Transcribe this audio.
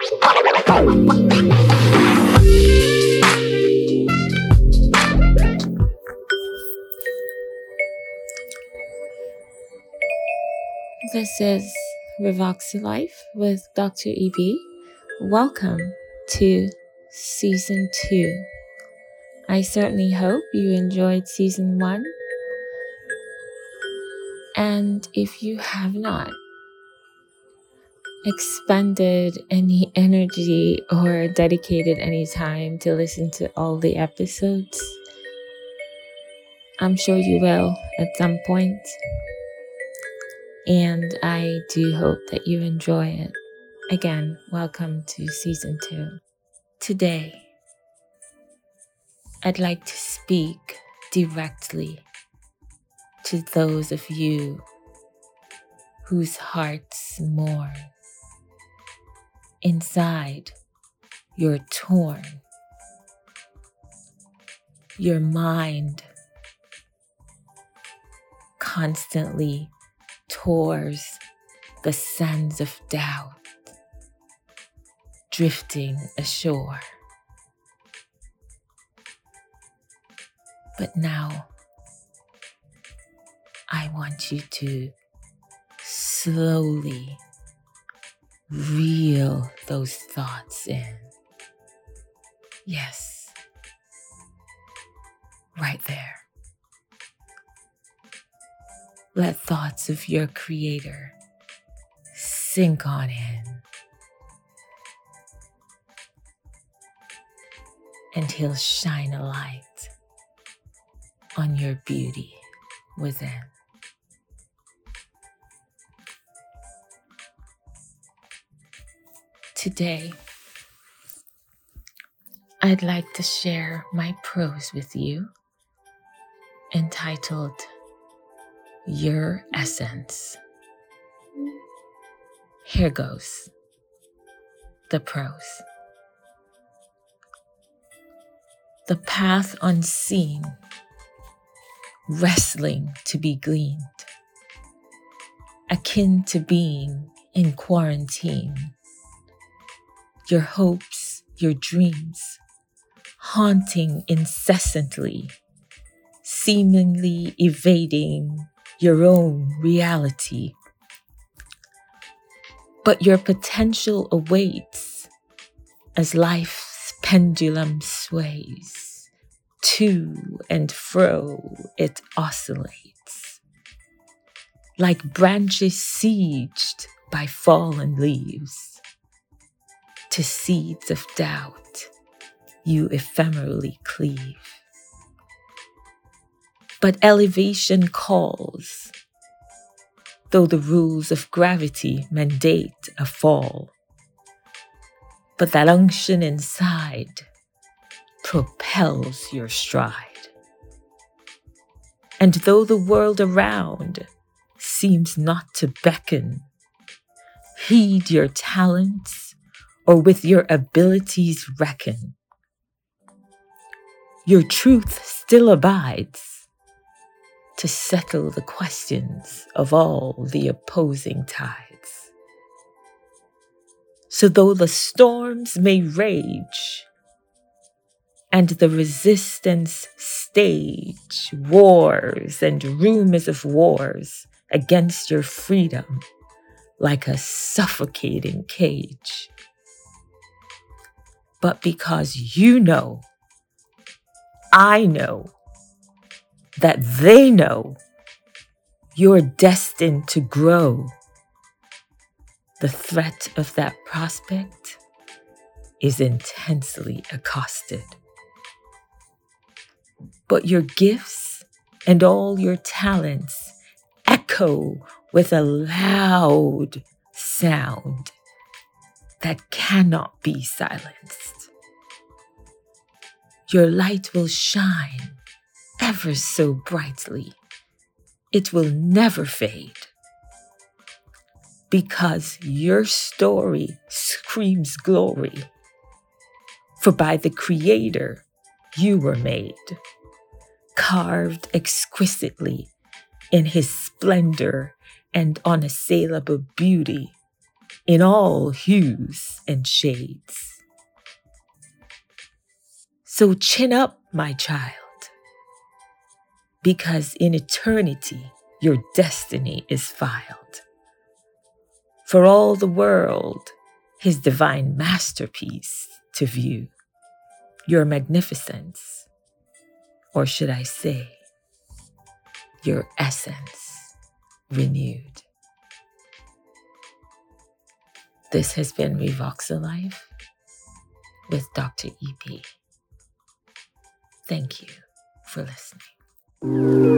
This is Revoxy Life with Dr. EB. Welcome to Season 2. I certainly hope you enjoyed Season 1. And if you have not, expended any energy or dedicated any time to listen to all the episodes, I'm sure you will at some point. And I do hope that you enjoy it. Again, welcome to season two. Today, I'd like to speak directly to those of you whose hearts mourn. Inside, you're torn. Your mind constantly tours the sands of doubt, drifting ashore. But now, I want you to slowly reel those thoughts in. Yes, right there. Let thoughts of your Creator sink on in. And He'll shine a light on your beauty within. Today, I'd like to share my prose with you entitled Your Essence. Here goes the prose. The path unseen wrestling to be gleaned, akin to being in quarantine. Your hopes, your dreams, haunting incessantly, seemingly evading your own reality. But your potential awaits as life's pendulum sways to and fro it oscillates, like branches sieged by fallen leaves. To seeds of doubt, you ephemerally cleave. But elevation calls, though the rules of gravity mandate a fall. But that unction inside propels your stride. And though the world around seems not to beckon, heed your talents or with your abilities reckon. Your truth still abides to settle the questions of all the opposing tides. So though the storms may rage, and the resistance stage wars and rumors of wars against your freedom like a suffocating cage. But because you know, I know, that they know you're destined to grow, the threat of that prospect is intensely accosted. But your gifts and all your talents echo with a loud sound that cannot be silenced. Your light will shine ever so brightly. It will never fade because your story screams glory. For by the Creator you were made carved exquisitely in his splendor and unassailable beauty in all hues and shades. So chin up, my child, because in eternity your destiny is filed. for all the world his divine masterpiece to view, your magnificence, or should I say, your essence renewed. This has been Revoxalife with Dr. EP. Thank you for listening.